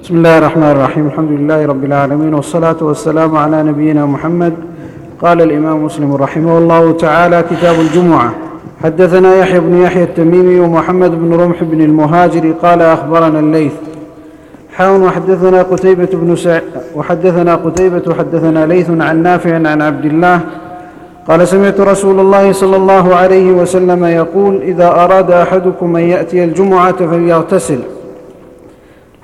بسم الله الرحمن الرحيم. الحمد لله رب العالمين والصلاة والسلام على نبينا محمد. قال الإمام مسلم رحمه الله تعالى كتاب الجمعة. حدثنا يحيى بن يحيى التميمي ومحمد بن رمح بن المهاجر. قال أخبرنا الليث. حاون وحدثنا قتيبة بن سع... وحدثنا قتيبة حدثنا ليث عن نافع عن عبد الله. قال سمعت رسول الله صلى الله عليه وسلم يقول إذا أراد أحدكم أن يأتي الجمعة فليغتسل.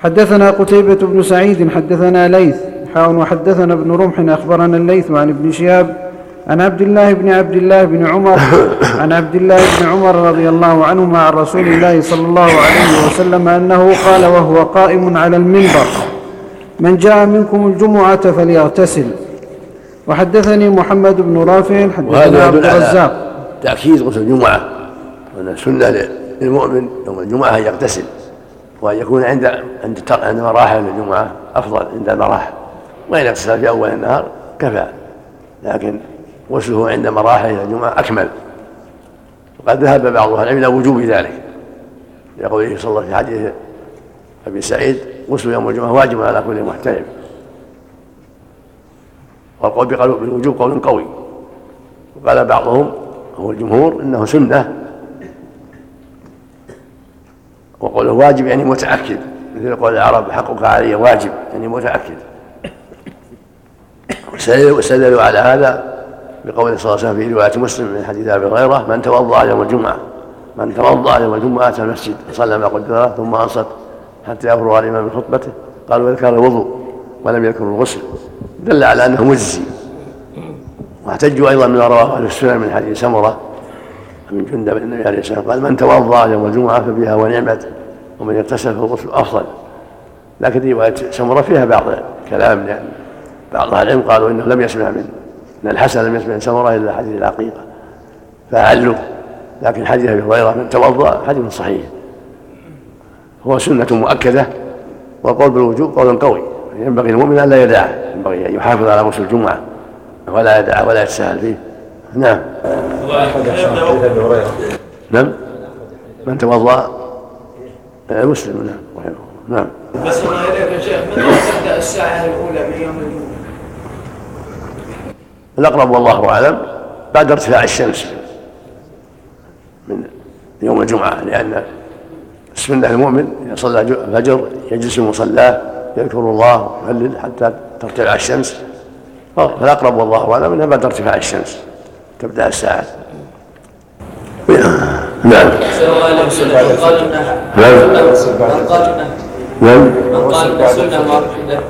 حدثنا قتيبة بن سعيد حدثنا ليث حاون وحدثنا ابن رمح أخبرنا الليث عن ابن شهاب عن عبد الله بن عبد الله بن عمر عن عبد الله بن عمر رضي الله عنهما عن رسول الله صلى الله عليه وسلم أنه قال وهو قائم على المنبر من جاء منكم الجمعة فليغتسل. وحدثني محمد بن رافع حدثنا عبد الرزاق. تأكيد غسل الجمعة وأن السنة للمؤمن يوم الجمعة أن يغتسل. وأن يكون عند عند عند مراحل الجمعة أفضل عند المراحل. وإن اغتسل في أول النهار كفى. لكن غسله عند مراحل الجمعة أكمل. وقد ذهب بعض أهل العلم إلى وجوب ذلك. لقوله صلى الله عليه وسلم في حديث أبي سعيد غسل يوم الجمعة واجب على كل محترم. والقول بالوجوب قول قوي. وقال بعضهم هو الجمهور إنه سنة وقوله واجب يعني متأكد. مثل قول العرب حقك علي واجب يعني متأكد. واستدلوا على هذا بقول صلى الله عليه وسلم في رواية مسلم من حديث أبي هريرة من توضأ يوم الجمعة من توضأ يوم الجمعة اتى المسجد وصلى ما قدر ثم أنصت حتى يفرغ الامام من خطبته. قال وذكر الوضوء ولم يذكر الغسل. دل على أنه مجزي. واحتجوا أيضا من رواه أهل السنن من حديث سمرة من جندب النبي عليه الصلاة والسلام. قال من توضأ يوم الجمعة فبها ونعمت ومن اغتسل فالغسل أفضل. لكن رواية سمره فيها بعض الكلام لأن بعض أهل العلم قالوا إنه لم يسمع من إن الحسن لم يسمع من سمره إلا حديث العقيقة. فاعلوا لكن حديث أبي هريرة من توضأ حديث صحيح. هو سنة مؤكدة والقول بالوجوب قول قوي. ينبغي المؤمن أن لا يدعه ينبغي أن يحافظ على غسل الجمعة ولا يدعه ولا يتساهل فيه. نعم. نعم. من توضا مسلم نعم. نعم. بس الله اليك يا شيخ متى تبدا الساعة الاولى من يوم الجمعه؟ الأقرب والله أعلم بعد ارتفاع الشمس من يوم الجمعة لأن السنة المؤمن اذا صلى الفجر يجلس في مصلاه يذكر الله ويهلل حتى ترتفع الشمس. فالأقرب والله أعلم إنها بعد ارتفاع الشمس. تبدأ الساعة نعم. من قال نعم. من قال واحدة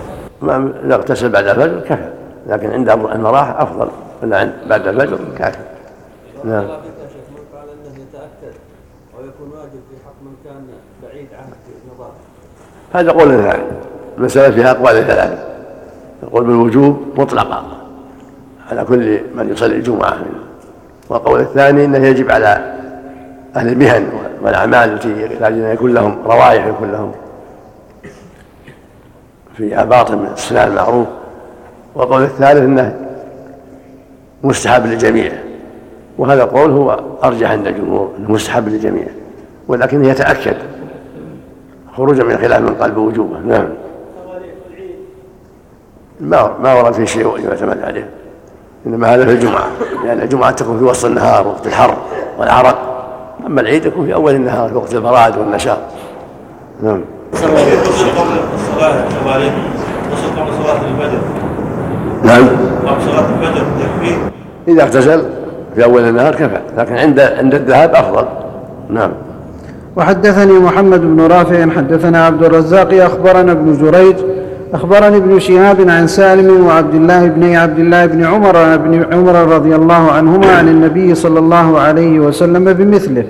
ما لا اغتسل بعد الفجر كفى. لكن عند المراح أفضل. ولا بعد الفجر كافي. نعم. هذا قول ثاني المسألة فيها أقوال ثلاثة. القول بالوجوب مطلقا. على كل من يصلي الجمعة. والقول الثاني أنه يجب على أهل المهن والأعمال التي يحتاجون أن يكون لهم روائح يكون لهم في باطن من الصناعة المعروف. والقول الثالث أنه مستحب للجميع. وهذا القول هو أرجح عند الجمهور أنه مستحب للجميع. ولكنه يتأكد خروجا من خلاف من قال بوجوبه نعم. ما ما ورد في شيء يعتمد عليه. إنما هذا في الجمعة لأن الجمعة تكون في وسط النهار وقت الحر والعرق. أما العيد يكون في أول النهار في وقت البراد والنشاط. نعم. قبل وصل قبل الفجر نعم. قبل يكفي إذا اغتسل في أول النهار كفى لكن عند عند الذهاب أفضل. نعم. وحدثني محمد بن رافع حدثنا عبد الرزاق أخبرنا ابن جريج أخبرني ابن شهاب عن سالم وعبد الله بن عبد الله بن عمر بن عمر رضي الله عنهما عن النبي صلى الله عليه وسلم بمثله.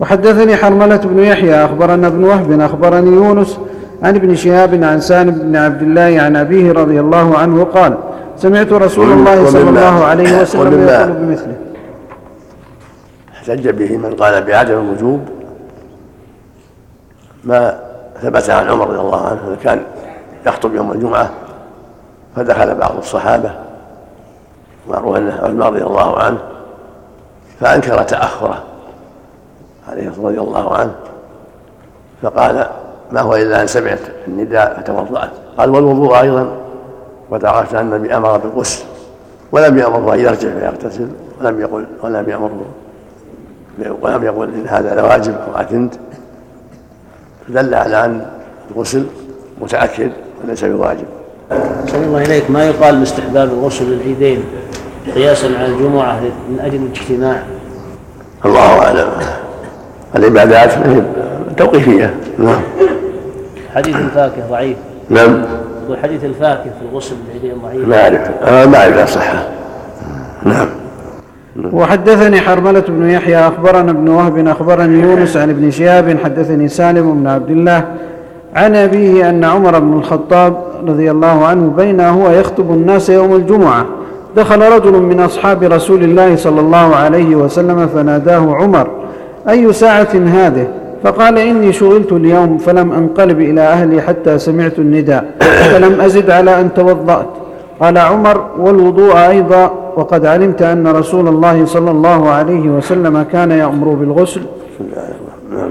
وحدثني حرملة بن يحيى أخبرنا ابن وهب أخبرني يونس عن ابن شهاب عن سالم بن عبد الله عن أبيه رضي الله عنه قال سمعت رسول الله صلى الله. عليه وسلم يقول بمثله. احتج به من قال بعدم الوجوب ما ثبت عن عمر رضي الله عنه كان يخطب يوم الجمعة فدخل بعض الصحابة معروف انه عثمان رضي الله عنه فأنكر تأخره عليه رضي الله عنه فقال ما هو إلا أن سمعت النداء فتوضأت. قال والوضوء أيضا وقد عرفت أن النبي أمر بالغسل ولم يأمره أن يرجع فيغتسل ولم يقل ولم يأمره ولم يقل إن هذا لواجب أو أتنت دل على أن الغسل متأكد وليس بواجب. صلى الله إليك ما يقال باستحباب الغسل للعيدين قياسا على الجمعة من أجل الاجتماع؟ الله أعلم. العبادات توقيفية. نعم. حديث الفاكهة ضعيف. نعم. وحديث الفاكهة في الغسل للعيدين ضعيف. ما أعرف. آه ما أعرف صحة. نعم. وحدثني حرملة بن يحيى أخبرنا ابن وهب أخبرني يونس عن ابن شهاب حدثني سالم بن عبد الله عن أبيه أن عمر بن الخطاب رضي الله عنه بين هو يخطب الناس يوم الجمعة. دخل رجل من أصحاب رسول الله صلى الله عليه وسلم فناداه عمر أي ساعة هذه؟ فقال إني شغلت اليوم فلم أنقلب إلى أهلي حتى سمعت النداء فلم أزد على أن توضأت. قال عمر والوضوء أيضا وقد علمت أن رسول الله صلى الله عليه وسلم كان يأمر بالغسل.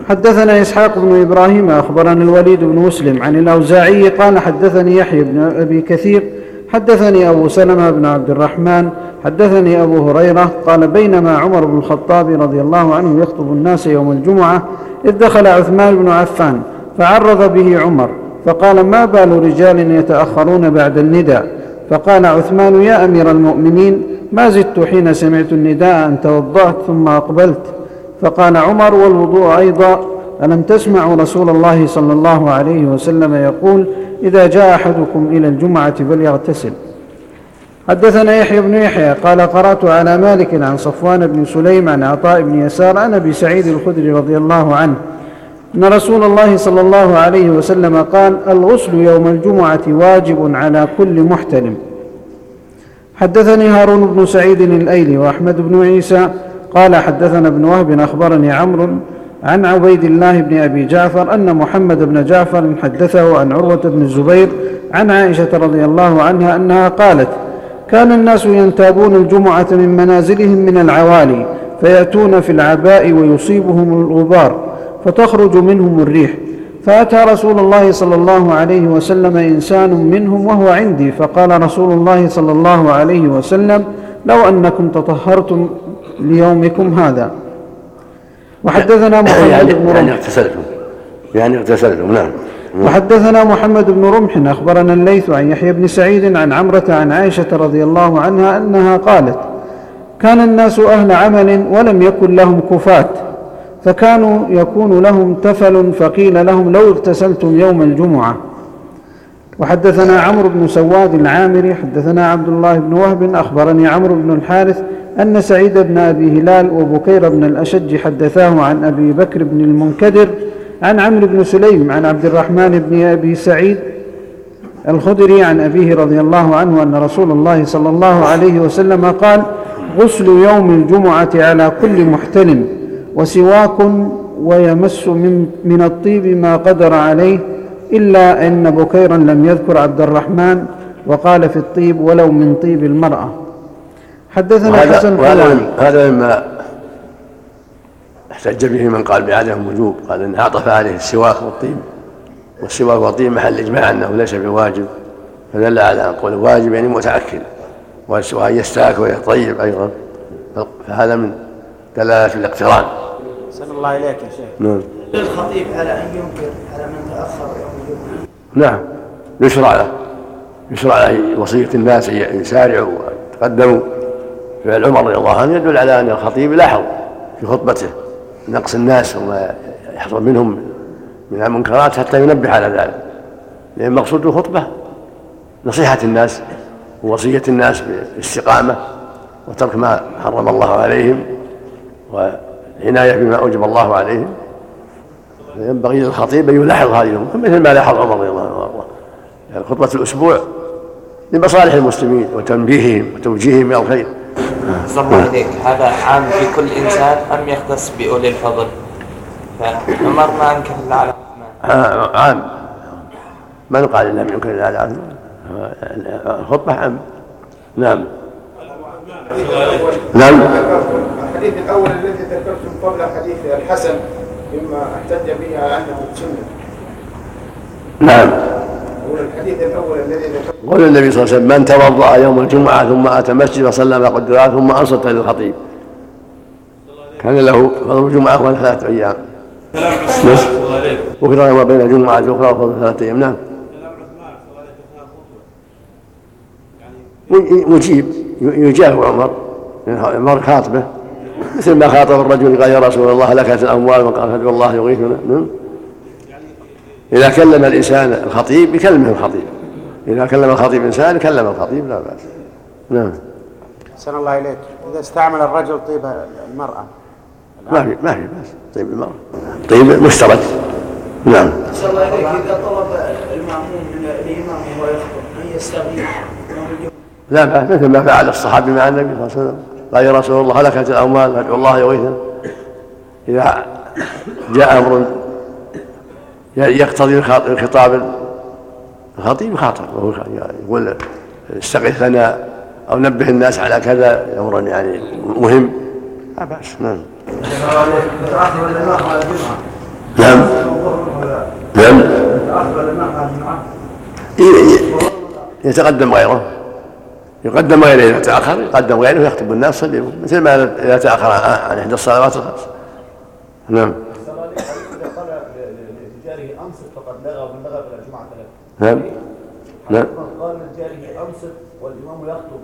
حدثنا إسحاق بن إبراهيم أخبرنا الوليد بن مسلم عن الأوزاعي قال حدثني يحيى بن أبي كثير حدثني أبو سلمة بن عبد الرحمن حدثني أبو هريرة قال بينما عمر بن الخطاب رضي الله عنه يخطب الناس يوم الجمعة إذ دخل عثمان بن عفان فعرض به عمر فقال ما بال رجال يتأخرون بعد النداء؟ فقال عثمان يا أمير المؤمنين ما زدت حين سمعت النداء أن توضأت ثم أقبلت. فقال عمر والوضوء أيضا ألم تسمعوا رسول الله صلى الله عليه وسلم يقول إذا جاء أحدكم إلى الجمعة فليغتسل. حدثنا يحيى بن يحيى قال قرأت على مالك عن صفوان بن سليم عن عطاء بن يسار عن أبي سعيد الخدري رضي الله عنه. أن رسول الله صلى الله عليه وسلم قال الغسل يوم الجمعة واجب على كل محتلم. حدثني هارون بن سعيد الأيلي وأحمد بن عيسى قال حدثنا ابن وهب أخبرني عمرو عن عبيد الله بن أبي جعفر أن محمد بن جعفر حدثه عن عروة بن الزبير عن عائشة رضي الله عنها أنها قالت كان الناس ينتابون الجمعة من منازلهم من العوالي فيأتون في العباء ويصيبهم الغبار فتخرج منهم الريح فأتى رسول الله صلى الله عليه وسلم إنسان منهم وهو عندي فقال رسول الله صلى الله عليه وسلم لو أنكم تطهرتم ليومكم هذا. وحدثنا محمد يعني بن يعني رمح. اغتسلتم. يعني اغتسلتم نعم. وحدثنا محمد بن رمح أخبرنا الليث عن يحيى بن سعيد عن عمرة عن عائشة رضي الله عنها أنها قالت كان الناس أهل عمل ولم يكن لهم كفاة فكانوا يكون لهم تفل فقيل لهم لو اغتسلتم يوم الجمعة. وحدثنا عمرو بن سواد العامري حدثنا عبد الله بن وهب أخبرني عمرو بن الحارث أن سعيد بن أبي هلال وبكير بن الأشج حدثاه عن أبي بكر بن المنكدر عن عمرو بن سليم عن عبد الرحمن بن أبي سعيد الخدري عن أبيه رضي الله عنه أن رسول الله صلى الله عليه وسلم قال غسل يوم الجمعة على كل محتلم وسواك ويمس من, من الطيب ما قدر عليه إلا أن بكيرا لم يذكر عبد الرحمن وقال في الطيب ولو من طيب المرأة حدثنا حسن وهذا الحلواني هذا مما احتج به من قال بعدم وجوب. قال إن عطف عليه السواك والطيب. والسواك والطيب محل إجماع أنه ليس بواجب. فدل على أن قول واجب يعني متأكد. وأن يستاك ويطيب أيضا. فهذا من دلالة الاقتران. صلى الله إليك يا شيخ. نعم. للخطيب على أن ينكر على من تأخر يوم الجمعة. نعم. يشرع له. يشرع له وصية الناس أن يسارعوا ويتقدموا. فعل عمر رضي الله عنه يدل على أن الخطيب لاحظ في خطبته نقص الناس وما يحصل منهم من المنكرات حتى ينبه على ذلك. لأن مقصود الخطبة نصيحة الناس ووصية الناس بالاستقامة وترك ما حرم الله عليهم والعناية بما أوجب الله عليهم. ينبغي للخطيب أن يلاحظ هذه الأمور مثل ما لاحظ عمر رضي الله عنه. وارضاه يعني خطبة الأسبوع لمصالح المسلمين وتنبيههم وتوجيههم إلى الخير. صلى الله عليك. هذا عام في كل إنسان أم يختص بأولي الفضل؟ فعمر ما أنكر إلا على عثمان آه، عام. ما نقال الا يمكن إلا على عثمان الخطبه عام. نعم. نعم. الحديث الأول الذي ذكرتم قبل حديث الحسن مما احتج به على أنه سنة. نعم. قول النبي صلى الله عليه وسلم من توضأ يوم الجمعة ثم أتى مسجد فصلى ما قدر ثم أنصت للخطيب كان له فضل عثمان صلى الله عليه وفي ما بين الجمعة الأخرى وفضل ثلاثة أيام. نعم. يعني يجيب يجاب عمر. عمر خاطبه. مثل ما خاطب الرجل قال يا رسول الله هلكت الأموال وقال هدوا الله يغيثنا إذا كلم الإنسان الخطيب يكلمه الخطيب. إذا كلم الخطيب إنسان كلم الخطيب لا بأس. نعم. أحسن الله إليك. إذا استعمل الرجل طيب المرأة. ما في ما في بأس. طيب المرء طيب مشترك نعم. صلى الله عليك إذا طلب الماموم من الإمام وهو يخطب ان يستغيث؟ لا بأس. مثل ما فعل الصحابي مع النبي صلى الله عليه وسلم. قال يا رسول الله هلكت الأموال ادعو الله يغيثنا إذا جاء أمر يقتضي الخطاب الخطيب يخاطب وهو يقول استغيث لنا أو نبه الناس على كذا أمر يعني مهم. لا بأس. نعم. نعم. نعم. يتقدم غيره. يقدم غيره إذا تأخر يقدم غيره ويخطب الناس يصلي. مثل ما إذا تأخر عن إحدى الصلوات الخمس نعم اذا قال لجاره انصت فقد لغى ومن لغى فلا جمعه له نعم نعم قال لجاره انصت والإمام يخطب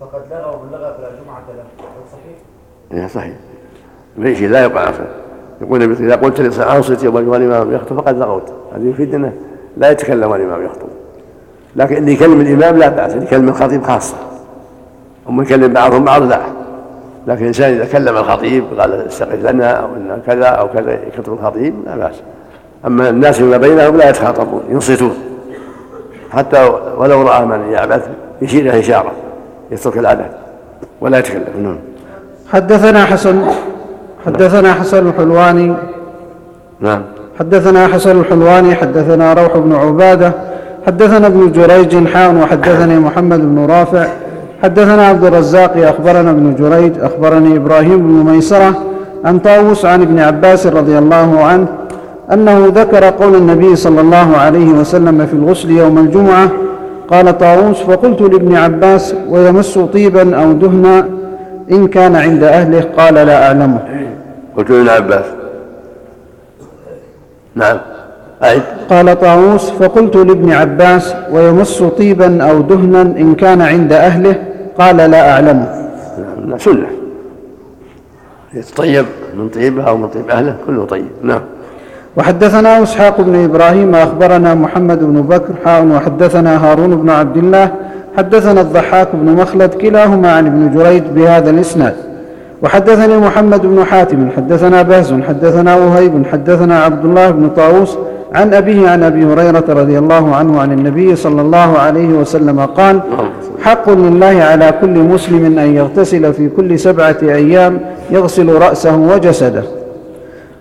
فقد لغى ومن لغى فلا جمعه له. هل صحيح؟ إيه صحيح. شيء لا يقع عنه يقول النبي إذا قلت انصت يوم الامام يخطب فقد لغوت هذه يفيد انه لا يتكلم والإمام يخطب. لكن اللي يكلم الإمام لا بأس اللي يكلم الخطيب خاصة. أما يكلم بعضهم بعض لا. لكن الإنسان إذا كلم الخطيب قال استغيث لنا أو إن كذا أو كذا يخطب الخطيب لا بأس. أما الناس فيما بينهم لا يتخاطبون ينصتون. حتى ولو رأى من يعبث يشير له إشارة يترك العبث ولا يتكلم. نعم. حدثنا حسن حدثنا حسن الحلواني. نعم. حدثنا حسن الحلواني حدثنا روح بن عبادة حدثنا ابن جريج حاء وحدثني محمد بن رافع. حدثنا عبد الرزاق أخبرنا ابن جريج أخبرني إبراهيم بن ميسرة عن طاووس عن ابن عباس رضي الله عنه أنه ذكر قول النبي صلى الله عليه وسلم في الغسل يوم الجمعة قال طاووس فقلت لابن عباس ويمس طيبا أو دهنا؟ إن كان عند أهله. قال لا أعلمه. قلت ابن عباس. نعم. أعد. قال طاووس فقلت لابن عباس ويمس طيبا أو دهنا؟ إن كان عند أهله. قال لا أعلمه. نعم. سنة. يتطيب من طيبه أو من طيب أهله كله طيب. نعم. وحدثنا إسحاق بن إبراهيم أخبرنا محمد بن بكر حاء وحدثنا هارون بن عبد الله حدثنا الضحاك بن مخلد كلاهما عن ابن جريج بهذا الإسناد. وحدثني محمد بن حاتم حدثنا باز حدثنا وهيب حدثنا عبد الله بن طاووس عن أبيه عن أبي هريرة رضي الله عنه عن النبي صلى الله عليه وسلم قال حق لله على كل مسلم أن يغتسل في كل سبعة أيام يغسل رأسه وجسده.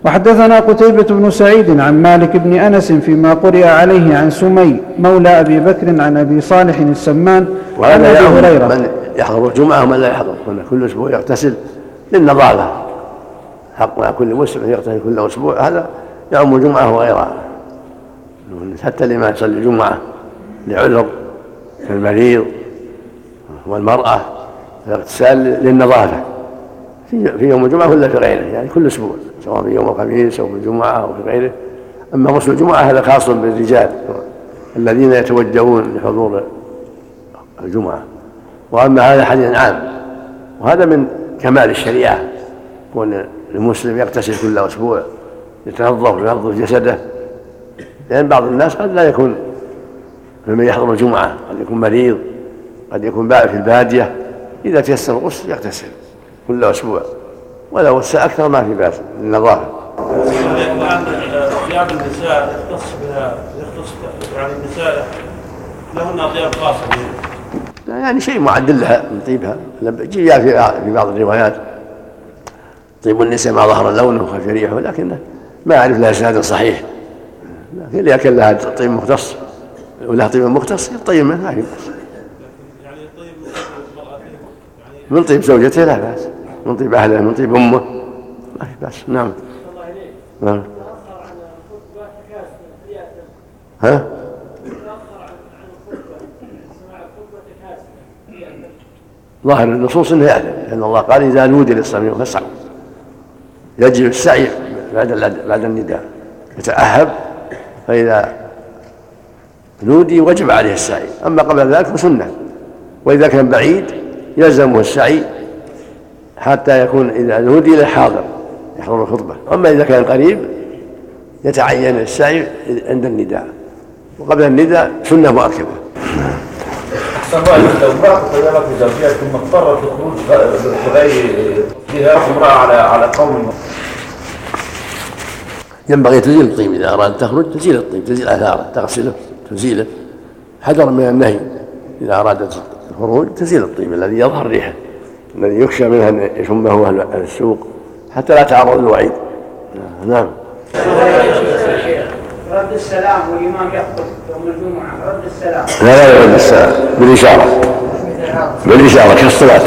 وحدثنا قتيبة بن سعيد عن مالك بن أنس فيما قرئ عليه عن سمي مولى أبي بكر عن أبي صالح السمان عن وهذا أبي يعم هريرة. من يحضر الجمعة ومن لا يحضر هنا كل أسبوع يغتسل. للنظافة. حق على كل مسلم يغتسل كل أسبوع هذا يعم الجمعة وغيرها. حتى لما يصلي الجمعة لعذر كالمريض والمرأة الاغتسال للنظافة. في في يوم الجمعة ولا في غيره يعني كل أسبوع. سواء في يوم الخميس أو في الجمعة أو في غيره. أما غسل الجمعة هذا خاص بالرجال الذين يتوجهون لحضور الجمعة. وأما هذا حديث عام وهذا من كمال الشريعة. كون المسلم يغتسل كل أسبوع يتنظف وينظف جسده. لأن بعض الناس قد لا يكون ممن يحضر الجمعة قد يكون مريض قد يكون بائع في البادية. إذا تيسر الغسل يغتسل كل أسبوع. ولو وسع أكثر ما في بأس للنظافة الآن ثياب النساء يختص بها يختص يعني النساء لهن أطياب خاصة. لا يعني شيء معدل لها من طيبها. جاء في في بعض الروايات طيب النساء ما ظهر لونه وخفي ريحه لكنه ما أعرف لها إسناد صحيح. لكن اللي كان لها طيب مختص ولها طيب مختص منه ما في يعني طيب يعني من طيب زوجته لا بأس. من طيب أهله من طيب أمه. ما في باس نعم. نعم. نعم. ها؟ ظاهر النصوص انه يعلم لأن الله قال إذا نودي للصميم فاسعوا. يجب السعي بعد بعد النداء. يتأهب فإذا نودي وجب عليه السعي. أما قبل ذلك فسنة. وإذا كان بعيد يلزمه السعي حتى يكون إذا نودي للحاضر يحضر الخطبة. أما إذا كان قريب يتعين السعي عند النداء. وقبل النداء سنة مؤكدة. أحسن لو امرأة تغيرت بزوجها ثم اضطرت للخروج بغير امرأة على على قوم ينبغي تزيل الطيب. إذا أرادت تخرج تزيل الطيب تزيل آثاره تغسله تزيله. حذرا من النهي. إذا أرادت الخروج تزيل الطيب الذي يظهر ريحه. الذي يخشى منها أن يشمه أهل السوق حتى لا تعرض للوعيد. نعم. رد السلام والإمام يخطب يوم الجمعة. رد السلام. لا لا يرد السلام. بالإشارة. بالإشارة كالصلاة.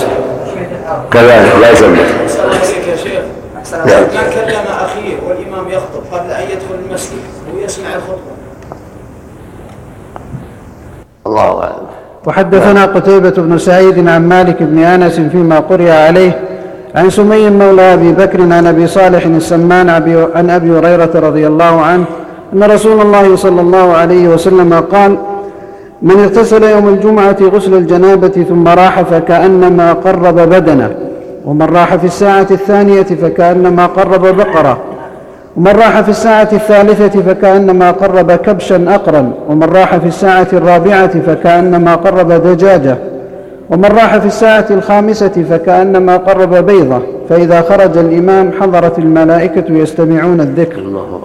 كذلك لا يسمى. الله عليك يا شيخ نعم. من كلم أخيه والإمام يخطب قبل أن يدخل المسجد ويسمع الخطبة. الله أعلم. وحدثنا قتيبة بن سعيد عن مالك بن أنس فيما قرئ عليه عن سمي مولى أبي بكر عن أبي صالح السمان عن أبي هريرة رضي الله عنه أن رسول الله صلى الله عليه وسلم قال من اغتسل يوم الجمعة غسل الجنابة ثم راح فكأنما قرب بدنه ومن راح في الساعة الثانية فكأنما قرب بقرة. ومن راح في الساعة الثالثة فكأنما قرب كبشا أقرا ومن راح في الساعة الرابعة فكأنما قرب دجاجة ومن راح في الساعة الخامسة فكأنما قرب بيضة فإذا خرج الإمام حضرت الملائكة يستمعون الذكر. الله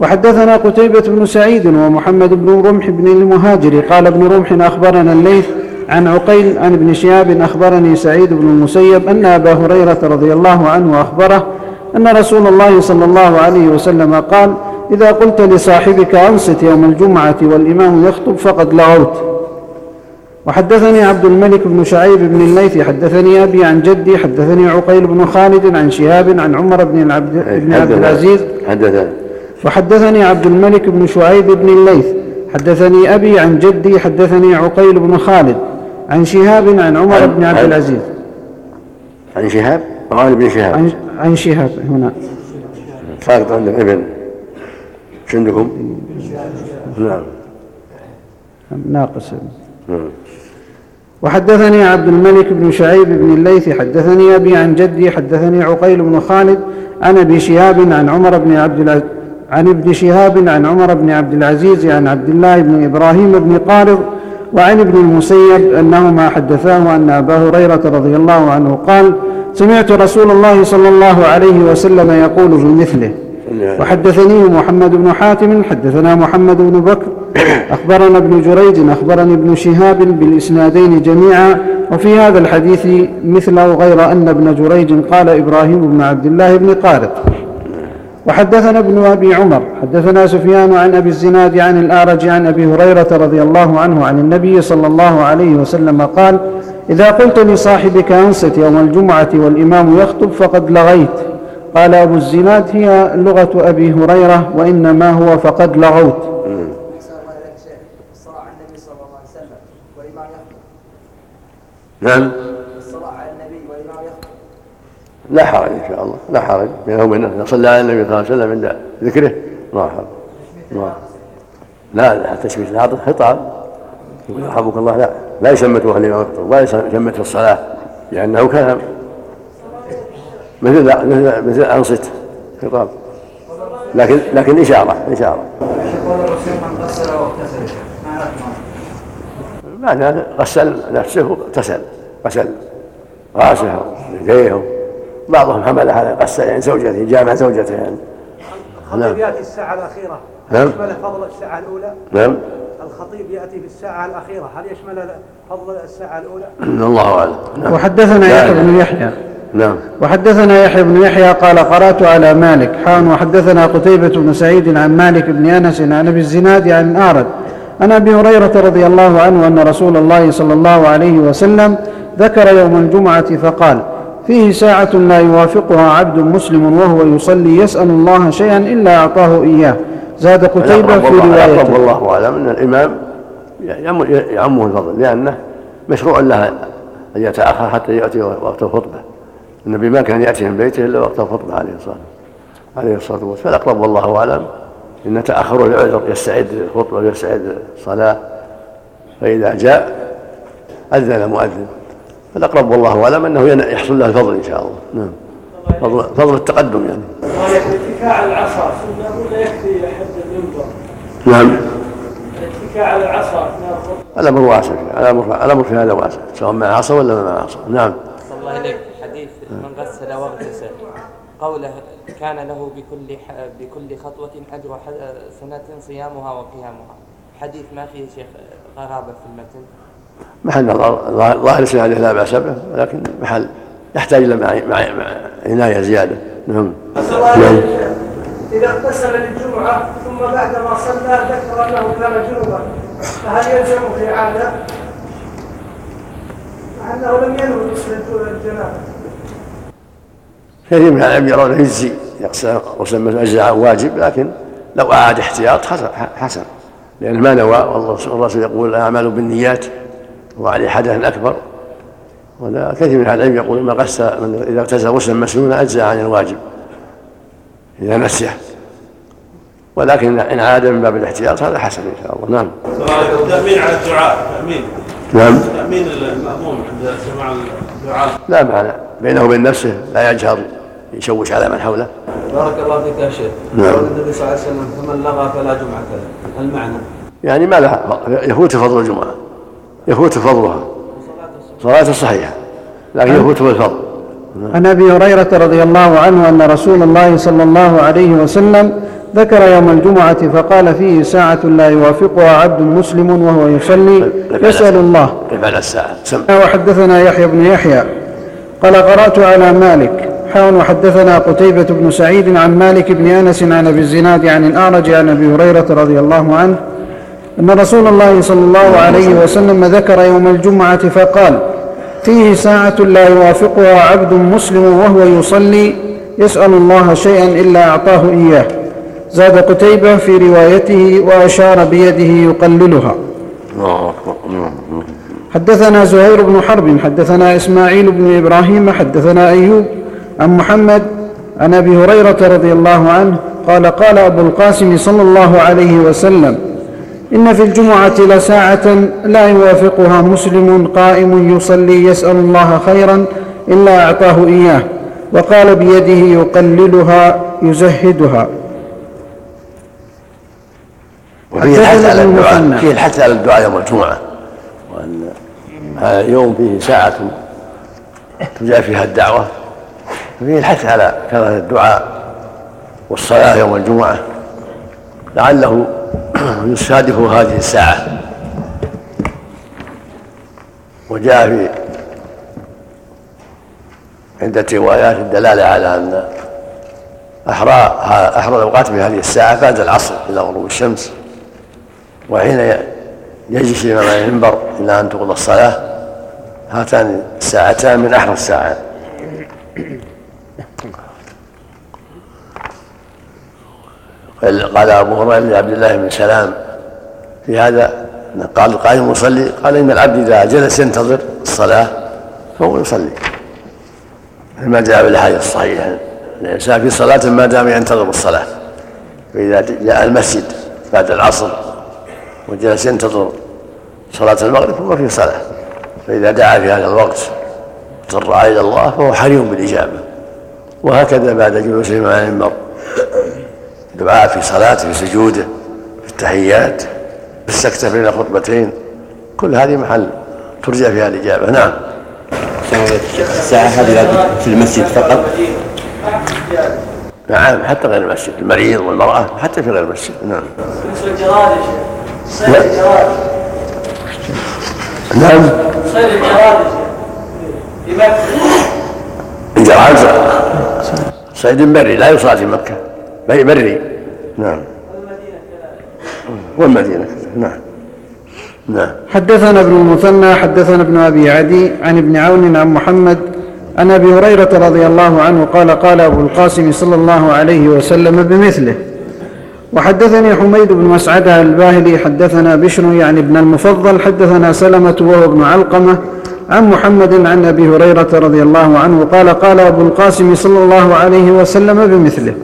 وحدثنا قتيبة بن سعيد ومحمد بن رمح بن المهاجر قال ابن رمح أخبرنا الليث عن عقيل عن ابن شهاب أخبرني سعيد بن المسيب أن أبا هريرة رضي الله عنه أخبره أن رسول الله صلى الله عليه وسلم قال إذا قلت لصاحبك أنصت يوم الجمعة والإمام يخطب فقد لغوت وحدثني عبد الملك بن شعيب بن الليث حدثني أبي عن جدي حدثني عقيل بن خالد عن شهاب عن عمر بن العبد, بن عبد العزيز. حدثنا وحدثني عبد الملك بن شعيب بن الليث حدثني أبي عن جدي حدثني عقيل بن خالد عن شهاب عن عمر عن- بن عبد عن- العزيز. عن شهاب؟ قال ابن شهاب. عن, شهاب هنا. ساقط عند ابن إيش عندكم؟ نعم. ناقص. نعم. وحدثني عبد الملك بن شعيب بن الليث حدثني أبي عن جدي حدثني عقيل بن خالد عن أبي شهاب عن عمر بن عبد العزيز عن ابن شهاب عن عمر بن عبد العزيز عن عبد الله بن إبراهيم بن قارض وعن ابن المسيب أنهما حدثاه أن أبا هريرة رضي الله عنه قال سمعت رسول الله صلى الله عليه وسلم يقول بمثله وحدثني محمد بن حاتم حدثنا محمد بن بكر أخبرنا ابن جريج أخبرني ابن شهاب بالإسنادين جميعا وفي هذا الحديث مثله غير أن ابن جريج قال إبراهيم بن عبد الله بن قارب وحدثنا ابن أبي عمر حدثنا سفيان عن أبي الزناد عن الأعرج عن أبي هريرة رضي الله عنه عن النبي صلى الله عليه وسلم قال إذا قلت لصاحبك أنصت يوم الجمعة والإمام يخطب فقد لغيت. قال أبو الزناد هي لغة أبي هريرة وإنما هو فقد لغوت. نعم. لا حرج إن شاء الله. لا حرج. بينه وبينه اذا صلى على النبي صلى الله عليه وسلم عند ذكره. ما حرج لا لا تشميت العاطف خطاب يرحمك الله لا لا يشمت أهل الامام يخطب ولا يشمت في الصلاة لأنه كلام مثل مثل مثل أنصت خطاب. لكن لكن إشارة إشارة. يقول الرسول من غسل نفسه اغتسل غسل رأسه يديه بعضهم حمل على غسل يعني زوجته جامع زوجته يعني نعم. الساعة الأخيرة. نعم. فضل الساعة الأولى؟ نعم. الخطيب يأتي في الساعة الأخيرة. هل يشمل فضل الساعة الأولى؟ الله أعلم. نعم. وحدثنا يحيى. بن يحيى. نعم. وحدثنا يحيى بن يحيى قال قرأت على مالك حان وحدثنا قتيبة بن سعيد عن مالك بن أنس عن أبي الزناد عن أعرج عن أبي هريرة رضي الله عنه أن رسول الله صلى الله عليه وسلم ذكر يوم الجمعة فقال فيه ساعة لا يوافقها عبد مسلم وهو يصلي يسأل الله شيئا إلا أعطاه إياه. زاد قتيبة في روايته. والله أعلم أن الإمام يعم- يعمه الفضل لأنه مشروع له أن يتأخر حتى يأتي وقت الخطبة. النبي ما كان يأتي من بيته إلا وقت الخطبة عليه الصلاة عليه الصلاة والسلام. فالأقرب والله أعلم إن تأخره لعذر يستعد للخطبة ويستعد الصلاة فإذا جاء أذن مؤذن فالأقرب والله أعلم أنه يحصل له الفضل إن شاء الله. نعم. فضل, فضل التقدم يعني. الاتكاء على العصا سنة ولا يكفي؟ نعم. الاتكاء على العصا الأمر واسع الأمر الأمر في هذا واسع سواء مع عصا ولا ما مع عصا نعم. صلى الله عليك. حديث من غسل واغتسل قوله كان له بكل ح... بكل خطوة أجر ح... سنة صيامها وقيامها. حديث ما فيه شيخ غرابة في المتن؟ محل نظر ظاهر السنة لا بأس به ولكن محل يحتاج إلى مع... مع... مع عناية زيادة. نعم. نعم. إذا اغتسل للجمعة ثم بعدما صلى ذكر أنه كان جنوبا فهل يلزم في عادة؟ مع أنه لم ينوي غسل الجنابة كثير من العلم يرون يجزي غسل أجزاء واجب لكن لو أعاد احتياط حسن لأن ما نوى والرسول يقول الأعمال بالنيات وعليه حدث أكبر. كثير من العلم يقول ما غسل إذا اغتسل غسلا مسنونا أجزاء عن الواجب. إذا نسيه ولكن إن عاد من باب الاحتياط هذا حسن إن شاء الله. نعم. التأمين على الدعاء تأمين. نعم. تأمين المأموم عند سماع الدعاء. لا معنى بينه وبين نفسه لا يجهر يشوش على من حوله. بارك الله فيك يا شيخ. نعم. قول النبي صلى الله عليه وسلم فمن لغى فلا جمعة له. المعنى. يعني ما لها يفوت فضل الجمعة. يفوت فضلها. صلاة صحيحة لكن يفوت الفضل عن أبي هريرة رضي الله عنه أن رسول الله صلى الله عليه وسلم ذكر يوم الجمعة فقال فيه ساعة لا يوافقها عبد مسلم وهو يصلي يسأل الله. كيف على الساعة وحدثنا يحيى بن يحيى. قال قرأت على مالك. حاول وحدثنا قتيبة بن سعيد عن مالك بن أنس عن أبي الزناد عن الأعرج عن أبي هريرة رضي الله عنه أن رسول الله صلى الله عليه وسلم ذكر يوم الجمعة فقال فيه ساعة لا يوافقها عبد مسلم وهو يصلي يسأل الله شيئا إلا أعطاه إياه. زاد قتيبة في روايته وأشار بيده يقللها. حدثنا زهير بن حرب حدثنا إسماعيل بن إبراهيم حدثنا أيوب عن محمد عن أبي هريرة رضي الله عنه قال قال أبو القاسم صلى الله عليه وسلم إن في الجمعة لساعة لا يوافقها مسلم قائم يصلي يسأل الله خيرا إلا أعطاه إياه وقال بيده يقللها يزهدها. وفيه الحث على الدعاء. فيه الحث على الدعاء يوم الجمعة وأن هذا اليوم فيه ساعة تجاب فيها الدعوة. فيه الحث على كثرة الدعاء والصلاة يوم الجمعة لعله يصادف هذه الساعة. وجاء في عدة روايات الدلالة على أن أحرى أحرى الأوقات في هذه الساعة. بعد العصر إلى غروب الشمس. وحين يجلس الإمام على المنبر إلى أن تقضى الصلاة هاتان الساعتان من أحرى الساعات قال أبو هريرة لعبد الله بن سلام في هذا قال القائم يصلي قال إن العبد إذا جلس ينتظر الصلاة فهو يصلي. ما جاء بالحديث الصحيح الإنسان في صلاة ما دام ينتظر الصلاة. فإذا جاء المسجد بعد العصر وجلس ينتظر صلاة المغرب فهو في صلاة. فإذا دعا في هذا الوقت تضرع إلى الله فهو حري بالإجابة. وهكذا بعد جلوسه مع المنبر. دعاء في صلاته في سجوده في التحيات في السكتة بين الخطبتين كل هذه محل ترجى فيها الإجابة. نعم. الساعة هذه في المسجد فقط؟ نعم حتى غير المسجد. المريض والمرأة حتى في غير المسجد. نعم. يا شيخ. صيد نعم. صيد الجراد في مكة الجراد صيد بري لا يصاد في مكة. بي بري. نعم. والمدينة. كذلك نعم. نعم. حدثنا ابن المثنى حدثنا ابن أبي عدي عن ابن عون عن محمد عن أبي هريرة رضي الله عنه قال قال أبو القاسم صلى الله عليه وسلم بمثله. وحدثني حميد بن مسعد الباهلي حدثنا بشر يعني ابن المفضل حدثنا سلمة وهو ابن علقمة عن محمد عن أبي هريرة رضي الله عنه قال قال أبو القاسم صلى الله عليه وسلم بمثله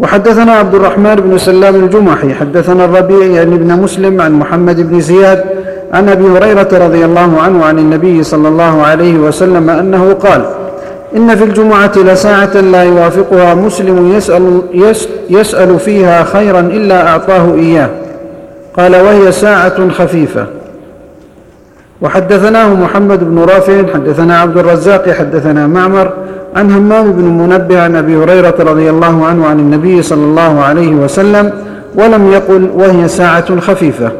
وحدثنا عبد الرحمن بن سلام الجمحي حدثنا الربيع يعني ابن مسلم عن محمد بن زياد عن أبي هريرة رضي الله عنه عن النبي صلى الله عليه وسلم أنه قال إن في الجمعة لساعة لا يوافقها مسلم يسال, يسأل فيها خيرا إلا أعطاه إياه. قال وهي ساعة خفيفة. وحدثناه محمد بن رافع حدثنا عبد الرزاق حدثنا معمر عن همام بن منبه عن أبي هريرة رضي الله عنه عن النبي صلى الله عليه وسلم ولم يقل وهي ساعة خفيفة.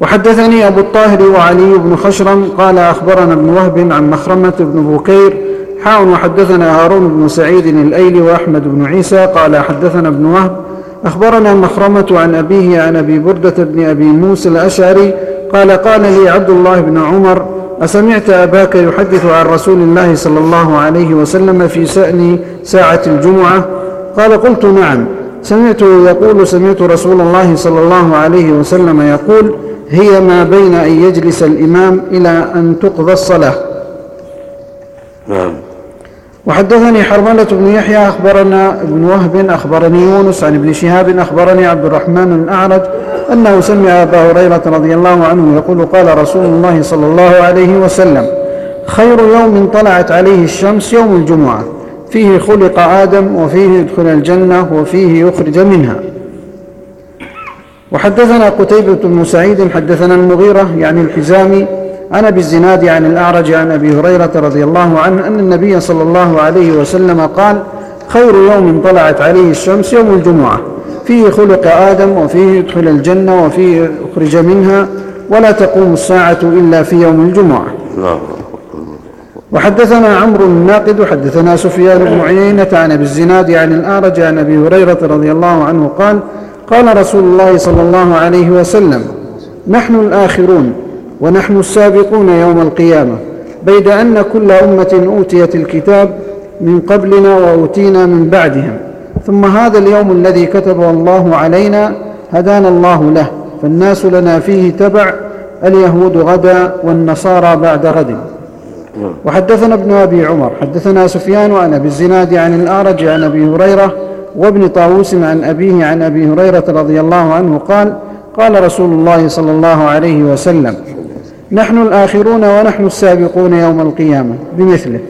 وحدثني أبو الطاهر وعلي بن خشرم قال أخبرنا ابن وهب عن مخرمة بن بكير حاء وحدثنا هارون بن سعيد الأيلي وأحمد بن عيسى قال حدثنا ابن وهب أخبرنا مخرمة عن أبيه عن أبي بردة بن أبي موسى الأشعري قال قال لي عبد الله بن عمر أسمعت أباك يحدث عن رسول الله صلى الله عليه وسلم في شأن ساعة الجمعة؟ قال قلت نعم. سمعته يقول سمعت رسول الله صلى الله عليه وسلم يقول هي ما بين أن يجلس الإمام إلى أن تقضى الصلاة. نعم. وحدثني حرملة بن يحيى أخبرنا ابن وهب أخبرني يونس عن ابن شهاب أخبرني عبد الرحمن الأعرج أنه سمع أبا هريرة رضي الله عنه يقول قال رسول الله صلى الله عليه وسلم خير يوم طلعت عليه الشمس يوم الجمعة فيه خلق آدم وفيه يدخل الجنة وفيه يخرج منها. وحدثنا قتيبة بن سعيد حدثنا المغيرة يعني الحزامي عن ابي الزناد عن الأعرج عن أبي هريرة رضي الله عنه أن النبي صلى الله عليه وسلم قال خير يوم طلعت عليه الشمس يوم الجمعة فيه خلق آدم وفيه يدخل الجنة وفيه اخرج منها ولا تقوم الساعة إلا في يوم الجمعة. وحدثنا عمرو الناقد حدثنا سفيان بن عيينة عن أبي الزناد عن الأعرج عن أبي هريرة رضي الله عنه قال قال رسول الله صلى الله عليه وسلم نحن الآخرون ونحن السابقون يوم القيامة بيد أن كل أمة أوتيت الكتاب من قبلنا وأوتينا من بعدهم. ثم هذا اليوم الذي كتبه الله علينا هدانا الله له فالناس لنا فيه تبع اليهود غدا والنصارى بعد غد. وحدثنا ابن أبي عمر حدثنا سفيان عن أبي الزناد عن الأعرج عن أبي هريرة وابن طاووس عن أبيه عن أبي هريرة رضي الله عنه قال قال رسول الله صلى الله عليه وسلم نحن الآخرون ونحن السابقون يوم القيامة بمثله.